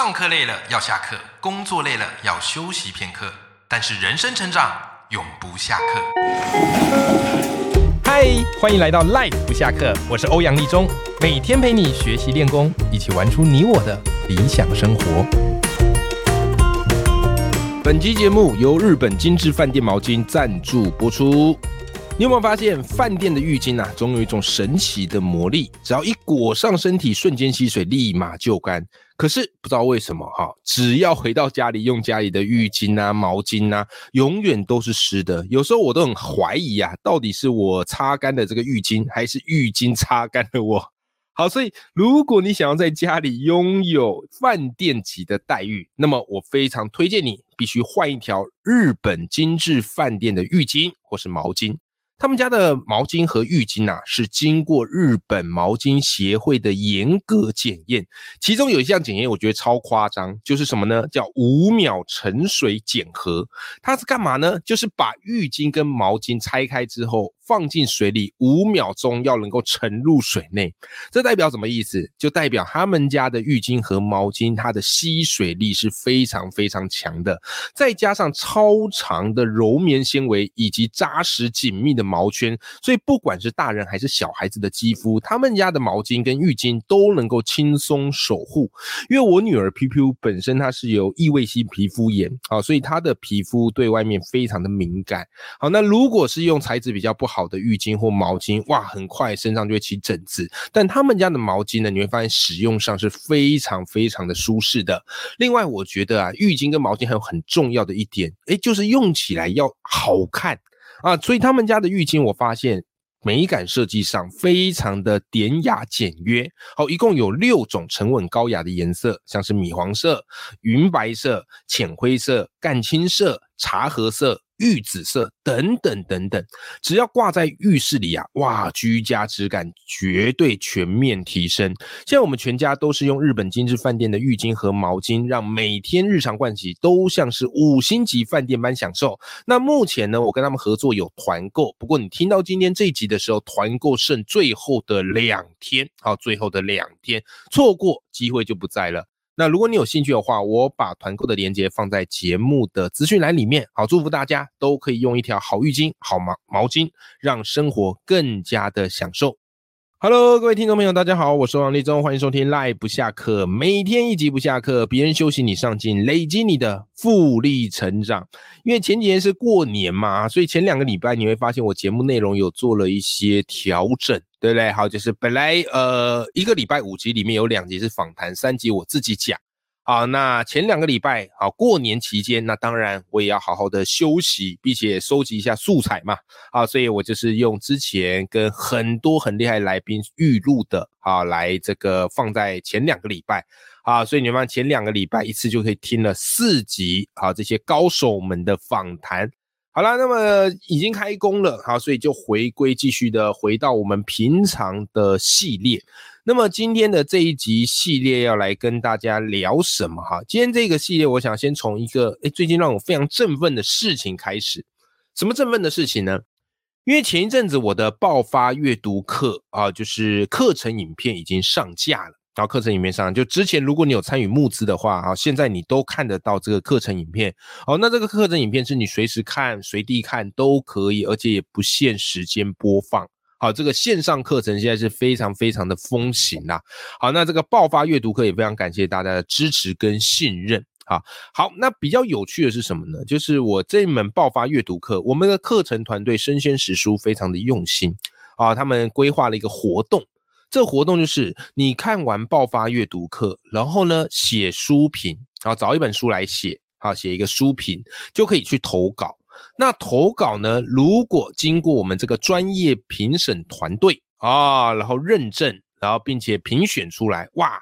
上课累了要下课，工作累了要休息片刻，但是人生成长永不下课。嗨，欢迎来到 Life 不下课，我是欧阳立中，每天陪你学习练功，一起玩出你我的理想生活。本期节目由日本精致饭店毛巾赞助播出。你有没有发现，饭店的浴巾啊，总有一种神奇的魔力，只要一裹上身体，瞬间吸水，立马就干。可是不知道为什么哈，只要回到家里用家里的浴巾啊、毛巾啊，永远都是湿的。有时候我都很怀疑啊，到底是我擦干的这个浴巾，还是浴巾擦干了我？好，所以如果你想要在家里拥有饭店级的待遇，那么我非常推荐你必须换一条日本精致饭店的浴巾或是毛巾。他们家的毛巾和浴巾呐，是经过日本毛巾协会的严格检验。其中有一项检验，我觉得超夸张，就是什么呢？叫五秒沉水检核。它是干嘛呢？就是把浴巾跟毛巾拆开之后。放进水里五秒钟，要能够沉入水内，这代表什么意思？就代表他们家的浴巾和毛巾，它的吸水力是非常非常强的，再加上超长的柔棉纤维以及扎实紧密的毛圈，所以不管是大人还是小孩子的肌肤，他们家的毛巾跟浴巾都能够轻松守护。因为我女儿 P P 本身她是有异位性皮肤炎啊，所以她的皮肤对外面非常的敏感。好，那如果是用材质比较不好。好的浴巾或毛巾，哇，很快身上就会起疹子。但他们家的毛巾呢，你会发现使用上是非常非常的舒适的。另外，我觉得啊，浴巾跟毛巾还有很重要的一点，哎，就是用起来要好看啊。所以他们家的浴巾，我发现美感设计上非常的典雅简约。好，一共有六种沉稳高雅的颜色，像是米黄色、云白色、浅灰色、淡青色、茶褐色。玉紫色等等等等，只要挂在浴室里啊，哇，居家质感绝对全面提升。现在我们全家都是用日本精致饭店的浴巾和毛巾，让每天日常盥洗都像是五星级饭店般享受。那目前呢，我跟他们合作有团购，不过你听到今天这一集的时候，团购剩最后的两天，好，最后的两天，错过机会就不在了。那如果你有兴趣的话，我把团购的链接放在节目的资讯栏里面。好，祝福大家都可以用一条好浴巾、好毛毛巾，让生活更加的享受。Hello，各位听众朋友，大家好，我是王立忠，欢迎收听 Live 不下课，每天一集不下课，别人休息你上进，累积你的复利成长。因为前几天是过年嘛，所以前两个礼拜你会发现我节目内容有做了一些调整，对不对？好，就是本来呃一个礼拜五集里面有两集是访谈，三集我自己讲。好，那前两个礼拜，好过年期间，那当然我也要好好的休息，并且收集一下素材嘛。好，所以我就是用之前跟很多很厉害来宾预录的，啊，来这个放在前两个礼拜，啊，所以你们前两个礼拜一次就可以听了四集，好，这些高手们的访谈。好了，那么已经开工了，好，所以就回归继续的回到我们平常的系列。那么今天的这一集系列要来跟大家聊什么哈？今天这个系列，我想先从一个诶最近让我非常振奋的事情开始。什么振奋的事情呢？因为前一阵子我的爆发阅读课啊，就是课程影片已经上架了。然后课程影片上，就之前如果你有参与募资的话啊，现在你都看得到这个课程影片。哦，那这个课程影片是你随时看、随地看都可以，而且也不限时间播放。好，这个线上课程现在是非常非常的风行啦。好，那这个爆发阅读课也非常感谢大家的支持跟信任。好，好，那比较有趣的是什么呢？就是我这一门爆发阅读课，我们的课程团队生鲜识书非常的用心啊，他们规划了一个活动，这活动就是你看完爆发阅读课，然后呢写书评，然后找一本书来写，好写一个书评就可以去投稿。那投稿呢？如果经过我们这个专业评审团队啊，然后认证，然后并且评选出来，哇，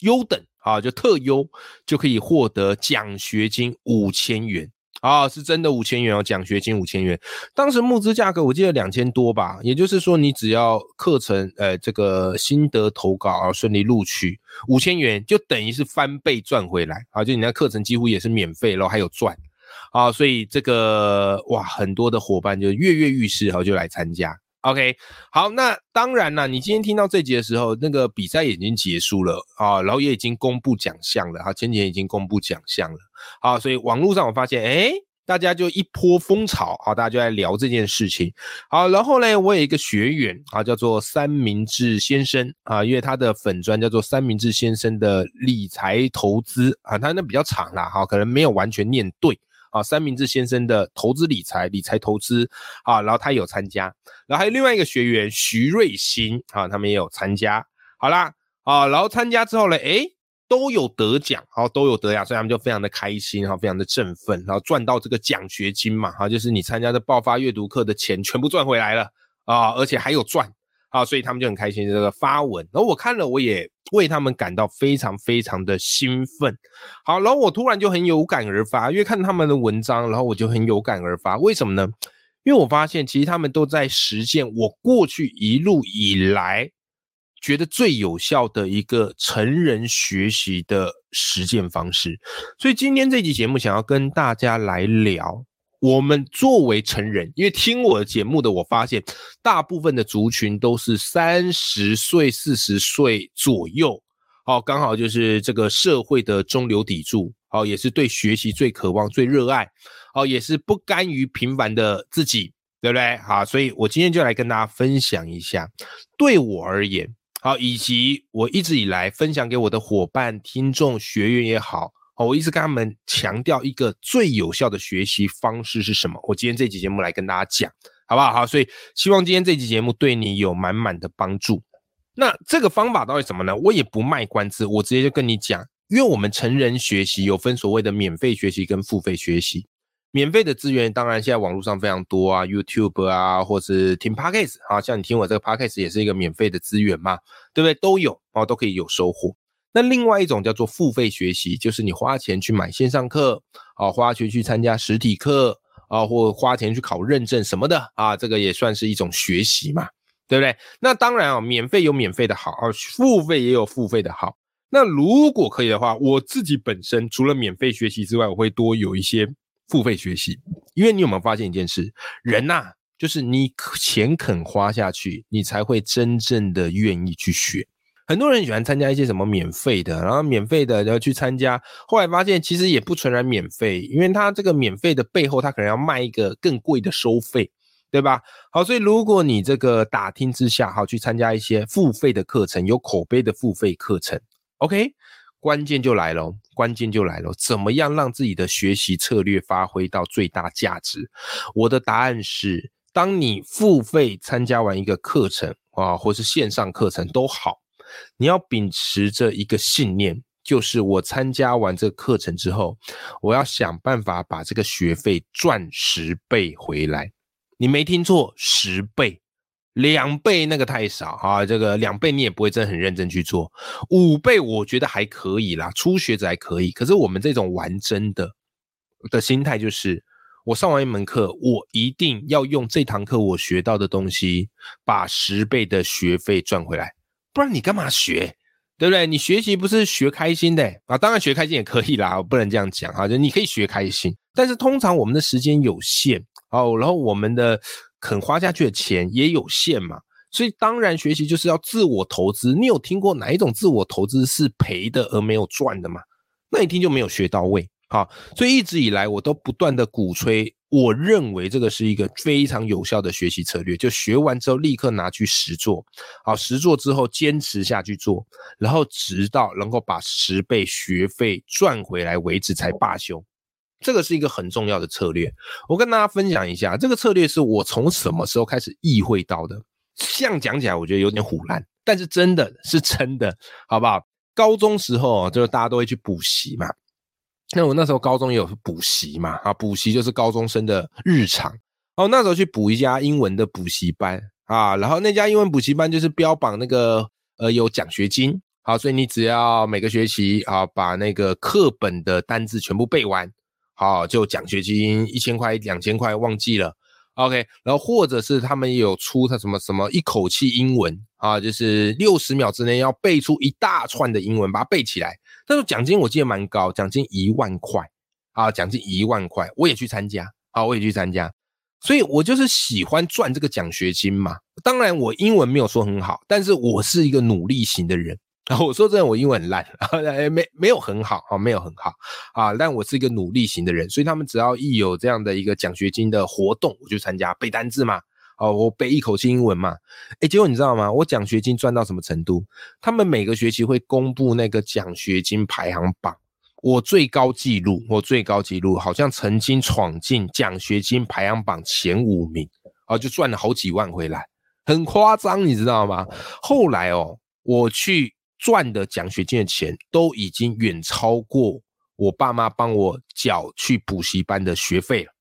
优等啊，就特优，就可以获得奖学金五千元啊，是真的五千元哦，奖学金五千元。当时募资价格我记得两千多吧，也就是说你只要课程呃这个心得投稿啊顺利录取，五千元就等于是翻倍赚回来啊，就你那课程几乎也是免费，然后还有赚。啊，所以这个哇，很多的伙伴就跃跃欲试，然后就来参加。OK，好，那当然啦，你今天听到这集的时候，那个比赛已经结束了啊，然后也已经公布奖项了哈，前几天已经公布奖项了，好，所以网络上我发现，哎，大家就一波风潮，好，大家就在聊这件事情，好，然后呢，我有一个学员啊，叫做三明治先生啊，因为他的粉砖叫做三明治先生的理财投资啊，他那比较长啦，哈，可能没有完全念对。啊，三明治先生的投资理财、理财投资啊，然后他有参加，然后还有另外一个学员徐瑞新啊，他们也有参加。好啦，啊，然后参加之后呢，诶，都有得奖，好，都有得奖，所以他们就非常的开心，哈，非常的振奋，然后赚到这个奖学金嘛，哈，就是你参加的爆发阅读课的钱全部赚回来了啊，而且还有赚。啊，所以他们就很开心这个发文，然后我看了，我也为他们感到非常非常的兴奋。好，然后我突然就很有感而发，因为看他们的文章，然后我就很有感而发。为什么呢？因为我发现其实他们都在实践我过去一路以来觉得最有效的一个成人学习的实践方式。所以今天这期节目想要跟大家来聊。我们作为成人，因为听我的节目的，我发现大部分的族群都是三十岁、四十岁左右，哦，刚好就是这个社会的中流砥柱，哦，也是对学习最渴望、最热爱，哦，也是不甘于平凡的自己，对不对？好，所以我今天就来跟大家分享一下，对我而言，好，以及我一直以来分享给我的伙伴、听众、学员也好。我一直跟他们强调一个最有效的学习方式是什么？我今天这期节目来跟大家讲，好不好？好，所以希望今天这期节目对你有满满的帮助。那这个方法到底什么呢？我也不卖关子，我直接就跟你讲，因为我们成人学习有分所谓的免费学习跟付费学习。免费的资源当然现在网络上非常多啊，YouTube 啊，或是听 Podcast 啊，像你听我这个 Podcast 也是一个免费的资源嘛，对不对？都有哦，都可以有收获。那另外一种叫做付费学习，就是你花钱去买线上课，啊，花钱去参加实体课，啊，或花钱去考认证什么的，啊，这个也算是一种学习嘛，对不对？那当然啊，免费有免费的好，啊，付费也有付费的好。那如果可以的话，我自己本身除了免费学习之外，我会多有一些付费学习，因为你有没有发现一件事？人呐，就是你钱肯花下去，你才会真正的愿意去学。很多人喜欢参加一些什么免费的，然后免费的然后去参加，后来发现其实也不纯然免费，因为他这个免费的背后，他可能要卖一个更贵的收费，对吧？好，所以如果你这个打听之下，好去参加一些付费的课程，有口碑的付费课程，OK，关键就来了，关键就来了，怎么样让自己的学习策略发挥到最大价值？我的答案是，当你付费参加完一个课程啊，或是线上课程都好。你要秉持着一个信念，就是我参加完这个课程之后，我要想办法把这个学费赚十倍回来。你没听错，十倍，两倍那个太少啊！这个两倍你也不会真的很认真去做，五倍我觉得还可以啦，初学者还可以。可是我们这种玩真的的心态，就是我上完一门课，我一定要用这堂课我学到的东西，把十倍的学费赚回来。不然你干嘛学，对不对？你学习不是学开心的啊？当然学开心也可以啦，我不能这样讲哈。就你可以学开心，但是通常我们的时间有限哦，然后我们的肯花下去的钱也有限嘛。所以当然学习就是要自我投资。你有听过哪一种自我投资是赔的而没有赚的吗？那一听就没有学到位。好，所以一直以来我都不断的鼓吹。我认为这个是一个非常有效的学习策略，就学完之后立刻拿去实做，好，实做之后坚持下去做，然后直到能够把十倍学费赚回来为止才罢休。这个是一个很重要的策略。我跟大家分享一下，这个策略是我从什么时候开始意会到的？这样讲起来我觉得有点虎烂，但是真的是真的，好不好？高中时候就是大家都会去补习嘛。那我那时候高中也有补习嘛，啊，补习就是高中生的日常。哦，那时候去补一家英文的补习班啊，然后那家英文补习班就是标榜那个呃有奖学金，好，所以你只要每个学期啊把那个课本的单字全部背完，好，就奖学金一千块、两千块，忘记了。OK，然后或者是他们有出他什么什么一口气英文啊，就是六十秒之内要背出一大串的英文，把它背起来。但是奖金我记得蛮高，奖金一万块啊，奖金一万块，我也去参加啊，我也去参加。所以我就是喜欢赚这个奖学金嘛。当然我英文没有说很好，但是我是一个努力型的人。然 后我说真的，我英文很烂，啊 没没有很好啊，没有很好啊。但我是一个努力型的人，所以他们只要一有这样的一个奖学金的活动，我就参加背单字嘛。哦，我背一口气英文嘛。哎，结果你知道吗？我奖学金赚到什么程度？他们每个学期会公布那个奖学金排行榜，我最高纪录，我最高纪录好像曾经闯进奖学金排行榜前五名，啊，就赚了好几万回来，很夸张，你知道吗？后来哦，我去。赚的奖学金的钱都已经远超过我爸妈帮我缴去补习班的学费了。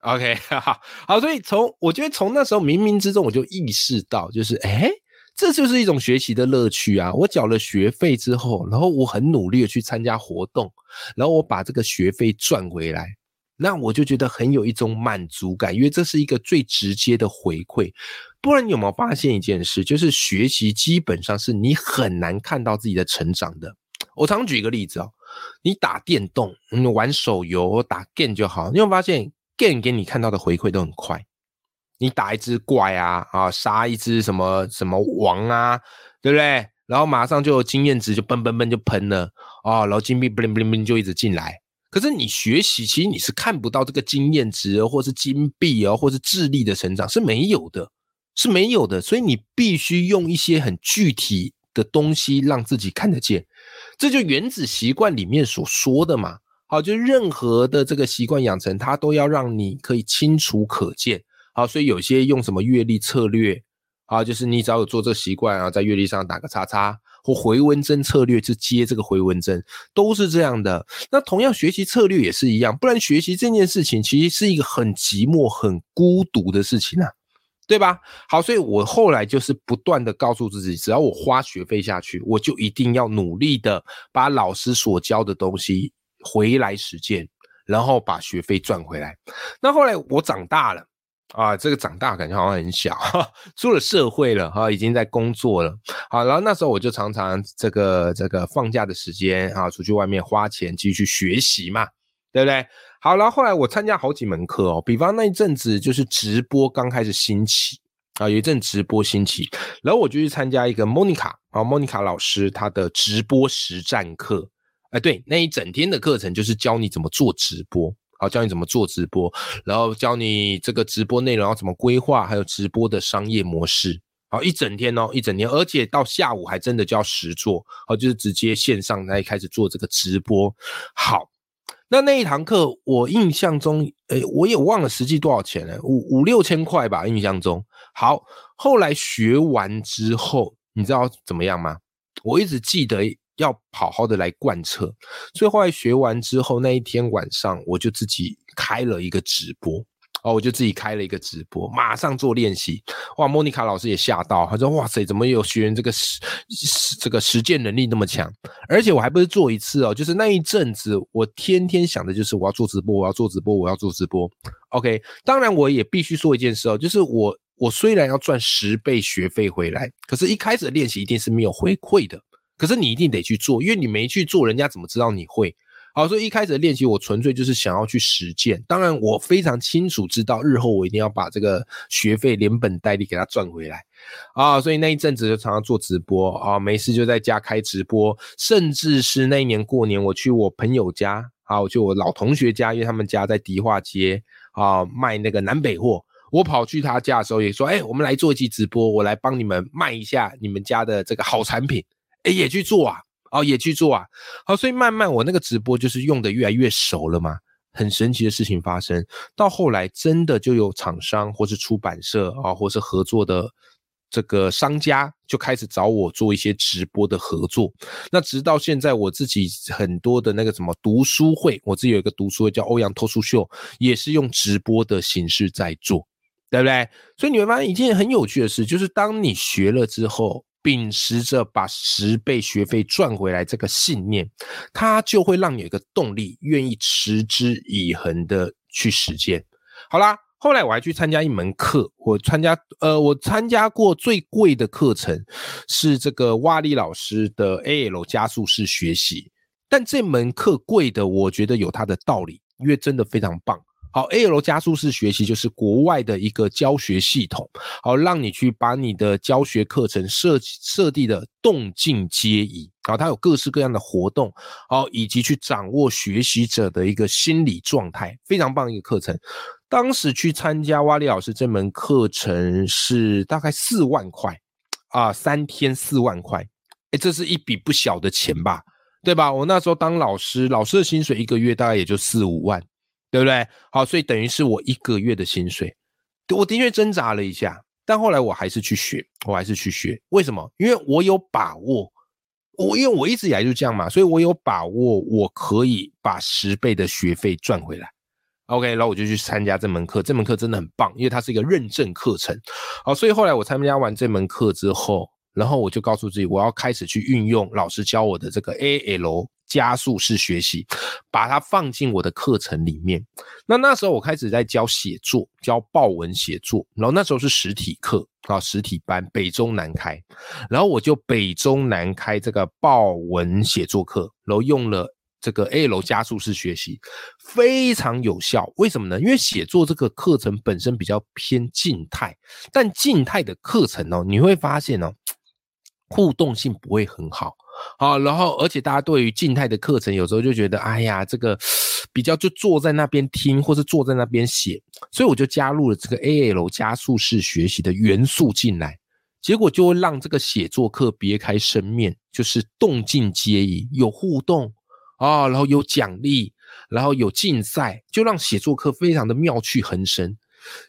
OK，好，好，所以从我觉得从那时候冥冥之中我就意识到，就是哎，这就是一种学习的乐趣啊！我缴了学费之后，然后我很努力的去参加活动，然后我把这个学费赚回来。那我就觉得很有一种满足感，因为这是一个最直接的回馈。不然你有没有发现一件事，就是学习基本上是你很难看到自己的成长的。我常举一个例子哦，你打电动，你玩手游，打 game 就好，你有发现 game 给你看到的回馈都很快。你打一只怪啊啊，杀一只什么什么王啊，对不对？然后马上就有经验值就嘣嘣嘣就喷了哦，然后金币 bling bling bling 就一直进来。可是你学习，其实你是看不到这个经验值，或是金币哦，或是智力的成长是没有的，是没有的。所以你必须用一些很具体的东西让自己看得见。这就原子习惯里面所说的嘛。好，就任何的这个习惯养成，它都要让你可以清楚可见。好，所以有些用什么阅历策略，啊，就是你只要有做这个习惯啊，在阅历上打个叉叉。或回文针策略去接这个回文针，都是这样的。那同样学习策略也是一样，不然学习这件事情其实是一个很寂寞、很孤独的事情啊，对吧？好，所以我后来就是不断的告诉自己，只要我花学费下去，我就一定要努力的把老师所教的东西回来实践，然后把学费赚回来。那后来我长大了。啊，这个长大感觉好像很小，哈 出了社会了哈，已经在工作了。好，然后那时候我就常常这个这个放假的时间啊，出去外面花钱继续学习嘛，对不对？好，然后后来我参加好几门课哦，比方那一阵子就是直播刚开始兴起啊，有一阵直播兴起，然后我就去参加一个莫妮卡啊，莫妮卡老师她的直播实战课，哎，对，那一整天的课程就是教你怎么做直播。好，教你怎么做直播，然后教你这个直播内容要怎么规划，还有直播的商业模式。好，一整天哦，一整天，而且到下午还真的叫实做，好，就是直接线上来开始做这个直播。好，那那一堂课我印象中，诶，我也忘了实际多少钱了，五五六千块吧，印象中。好，后来学完之后，你知道怎么样吗？我一直记得。要好好的来贯彻，所以后来学完之后，那一天晚上我就自己开了一个直播哦，我就自己开了一个直播，马上做练习。哇，莫妮卡老师也吓到，他说：“哇塞，怎么有学员这个实这个实践能力那么强？而且我还不是做一次哦，就是那一阵子，我天天想的就是我要做直播，我要做直播，我要做直播。OK，当然我也必须说一件事哦，就是我我虽然要赚十倍学费回来，可是一开始的练习一定是没有回馈的。”可是你一定得去做，因为你没去做，人家怎么知道你会？好，所以一开始的练习，我纯粹就是想要去实践。当然，我非常清楚知道，日后我一定要把这个学费连本带利给他赚回来啊！所以那一阵子就常常做直播啊，没事就在家开直播，甚至是那一年过年，我去我朋友家啊，我去我老同学家，因为他们家在迪化街啊卖那个南北货，我跑去他家的时候也说：“哎，我们来做一期直播，我来帮你们卖一下你们家的这个好产品。”哎，也去做啊！哦，也去做啊！好，所以慢慢我那个直播就是用的越来越熟了嘛。很神奇的事情发生，到后来真的就有厂商或是出版社啊，或是合作的这个商家就开始找我做一些直播的合作。那直到现在，我自己很多的那个什么读书会，我自己有一个读书会叫欧阳脱书秀，也是用直播的形式在做，对不对？所以你会发现一件很有趣的事，就是当你学了之后。秉持着把十倍学费赚回来这个信念，它就会让你有一个动力，愿意持之以恒的去实践。好啦，后来我还去参加一门课，我参加呃，我参加过最贵的课程是这个瓦力老师的 A L 加速式学习，但这门课贵的，我觉得有它的道理，因为真的非常棒。好，AL 加速式学习就是国外的一个教学系统，好，让你去把你的教学课程设设定的动静皆宜，好，它有各式各样的活动，好，以及去掌握学习者的一个心理状态，非常棒一个课程。当时去参加瓦里老师这门课程是大概四万块啊，三天四万块，哎，这是一笔不小的钱吧，对吧？我那时候当老师，老师的薪水一个月大概也就四五万。对不对？好，所以等于是我一个月的薪水。我的确挣扎了一下，但后来我还是去学，我还是去学。为什么？因为我有把握，我因为我一直以来就这样嘛，所以我有把握，我可以把十倍的学费赚回来。OK，然后我就去参加这门课，这门课真的很棒，因为它是一个认证课程。好，所以后来我参加完这门课之后，然后我就告诉自己，我要开始去运用老师教我的这个 AL。加速式学习，把它放进我的课程里面。那那时候我开始在教写作，教报文写作。然后那时候是实体课啊，实体班，北中南开。然后我就北中南开这个报文写作课，然后用了这个 A 楼加速式学习，非常有效。为什么呢？因为写作这个课程本身比较偏静态，但静态的课程哦，你会发现哦，互动性不会很好。好，然后而且大家对于静态的课程，有时候就觉得，哎呀，这个比较就坐在那边听，或是坐在那边写，所以我就加入了这个 A L 加速式学习的元素进来，结果就会让这个写作课别开生面，就是动静皆宜，有互动啊，然后有奖励，然后有竞赛，就让写作课非常的妙趣横生。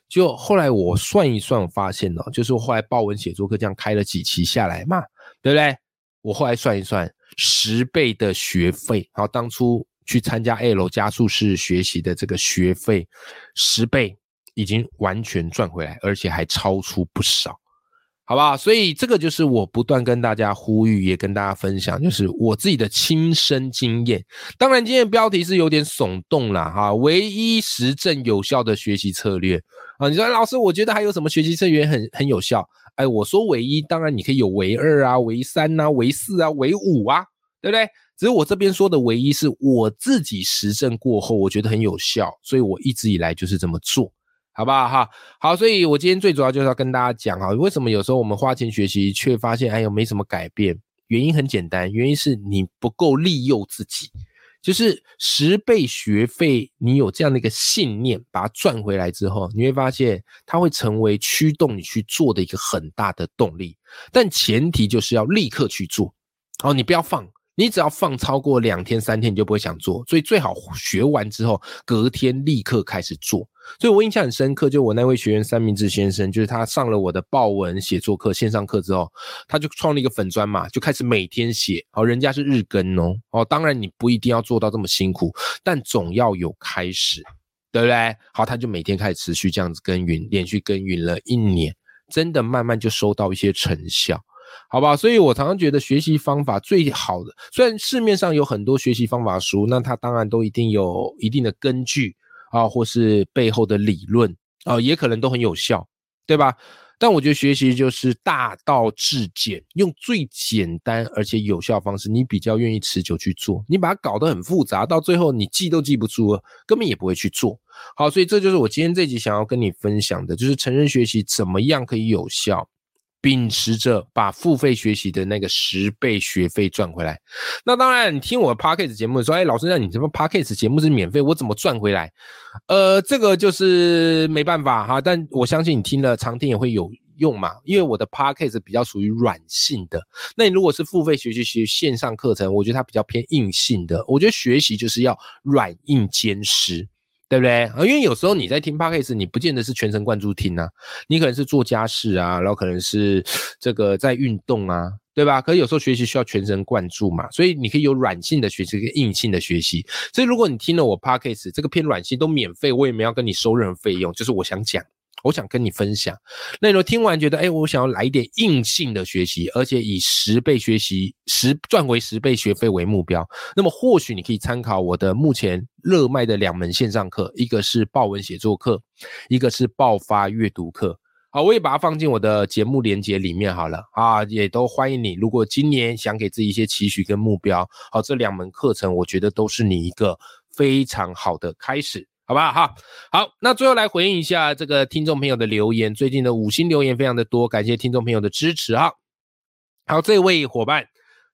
就后来我算一算，我发现哦，就是后来报文写作课这样开了几期下来嘛，对不对？我后来算一算，十倍的学费，然后当初去参加 A 楼加速式学习的这个学费，十倍已经完全赚回来，而且还超出不少，好不好？所以这个就是我不断跟大家呼吁，也跟大家分享，就是我自己的亲身经验。当然，今天标题是有点耸动了哈，唯一实证有效的学习策略啊！你说老师，我觉得还有什么学习策略很很有效？哎，我说唯一，当然你可以有唯二啊、唯三啊、唯四啊、唯五啊，对不对？只是我这边说的唯一是我自己实证过后，我觉得很有效，所以我一直以来就是这么做，好不好？哈，好，所以我今天最主要就是要跟大家讲啊，为什么有时候我们花钱学习却发现哎呦没什么改变？原因很简单，原因是你不够利诱自己。就是十倍学费，你有这样的一个信念，把它赚回来之后，你会发现它会成为驱动你去做的一个很大的动力。但前提就是要立刻去做，哦，你不要放。你只要放超过两天三天，你就不会想做，所以最好学完之后隔天立刻开始做。所以我印象很深刻，就我那位学员三明治先生，就是他上了我的报文写作课线上课之后，他就创立一个粉砖嘛，就开始每天写。好，人家是日更哦，哦，当然你不一定要做到这么辛苦，但总要有开始，对不对？好，他就每天开始持续这样子耕耘，连续耕耘了一年，真的慢慢就收到一些成效。好吧，所以我常常觉得学习方法最好的，虽然市面上有很多学习方法书，那它当然都一定有一定的根据啊，或是背后的理论啊，也可能都很有效，对吧？但我觉得学习就是大道至简，用最简单而且有效方式，你比较愿意持久去做。你把它搞得很复杂，到最后你记都记不住了，根本也不会去做。好，所以这就是我今天这集想要跟你分享的，就是成人学习怎么样可以有效。秉持着把付费学习的那个十倍学费赚回来，那当然，你听我 podcast 节目说，哎，老师，那你什么 podcast 节目是免费，我怎么赚回来？呃，这个就是没办法哈，但我相信你听了常听也会有用嘛，因为我的 podcast 比较属于软性的，那你如果是付费学习学线上课程，我觉得它比较偏硬性的，我觉得学习就是要软硬兼施。对不对？因为有时候你在听 podcast，你不见得是全神贯注听啊，你可能是做家事啊，然后可能是这个在运动啊，对吧？可是有时候学习需要全神贯注嘛，所以你可以有软性的学习跟硬性的学习。所以如果你听了我 podcast，这个偏软性都免费，我也没要跟你收任何费用，就是我想讲。我想跟你分享，那你听完觉得，哎，我想要来一点硬性的学习，而且以十倍学习十赚回十倍学费为目标，那么或许你可以参考我的目前热卖的两门线上课，一个是报文写作课，一个是爆发阅读课。好，我也把它放进我的节目连接里面好了啊，也都欢迎你。如果今年想给自己一些期许跟目标，好，这两门课程我觉得都是你一个非常好的开始。好不好？哈，好，那最后来回应一下这个听众朋友的留言，最近的五星留言非常的多，感谢听众朋友的支持哈。好，这位伙伴。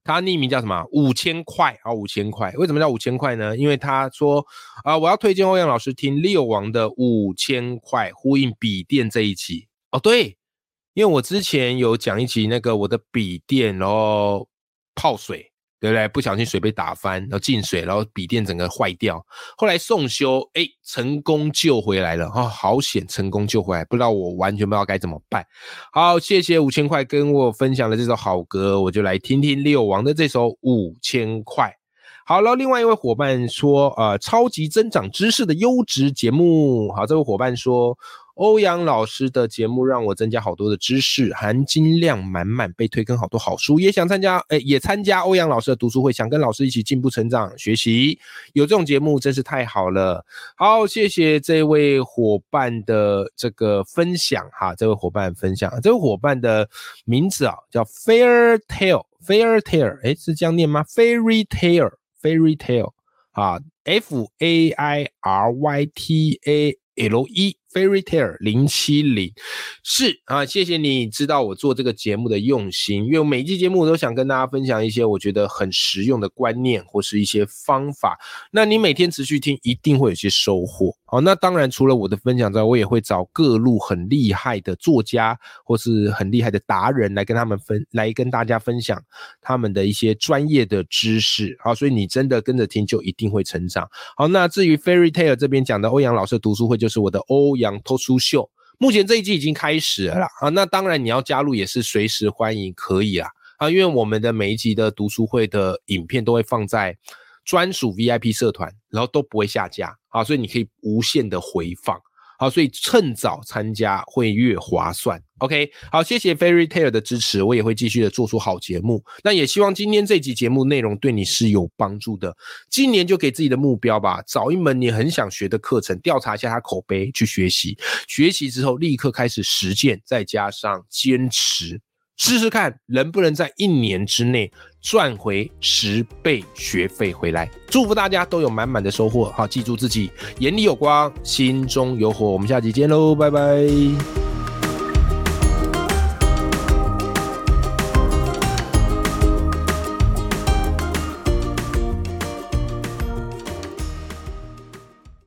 他匿名叫什么？五千块啊，五千块。为什么叫五千块呢？因为他说啊，我要推荐欧阳老师听六王的五千块，呼应笔电这一集。哦，对，因为我之前有讲一集那个我的笔电，然后泡水。对不对？不小心水被打翻，然后进水，然后笔电整个坏掉。后来送修，哎，成功救回来了哦，好险，成功救回来。不知道我完全不知道该怎么办。好，谢谢五千块跟我分享了这首好歌，我就来听听六王的这首五千块。好了，另外一位伙伴说，呃，超级增长知识的优质节目。好，这位伙伴说。欧阳老师的节目让我增加好多的知识，含金量满满，被推更好多好书，也想参加，哎，也参加欧阳老师的读书会，想跟老师一起进步成长学习。有这种节目真是太好了。好，谢谢这位伙伴的这个分享哈，这位伙伴分享，这位伙伴的名字啊叫 Fair Tale，Fair Tale，哎，是这样念吗？Fairy Tale，Fairy Tale，啊，F A I R Y T A L E。Fairy Tale 零七零是啊，谢谢你知道我做这个节目的用心，因为我每一期节目我都想跟大家分享一些我觉得很实用的观念或是一些方法。那你每天持续听，一定会有些收获。好，那当然除了我的分享之外，我也会找各路很厉害的作家或是很厉害的达人来跟他们分，来跟大家分享他们的一些专业的知识。好，所以你真的跟着听，就一定会成长。好，那至于 Fairy Tale 这边讲的欧阳老师读书会，就是我的欧阳。脱书秀，目前这一季已经开始了啊！那当然你要加入也是随时欢迎，可以啊啊！因为我们的每一集的读书会的影片都会放在专属 VIP 社团，然后都不会下架啊，所以你可以无限的回放。好，所以趁早参加会越划算。OK，好，谢谢 Fairy Tale 的支持，我也会继续的做出好节目。那也希望今天这集节目内容对你是有帮助的。今年就给自己的目标吧，找一门你很想学的课程，调查一下他口碑，去学习。学习之后立刻开始实践，再加上坚持。试试看能不能在一年之内赚回十倍学费回来。祝福大家都有满满的收获。好，记住自己眼里有光，心中有火。我们下期见喽，拜拜。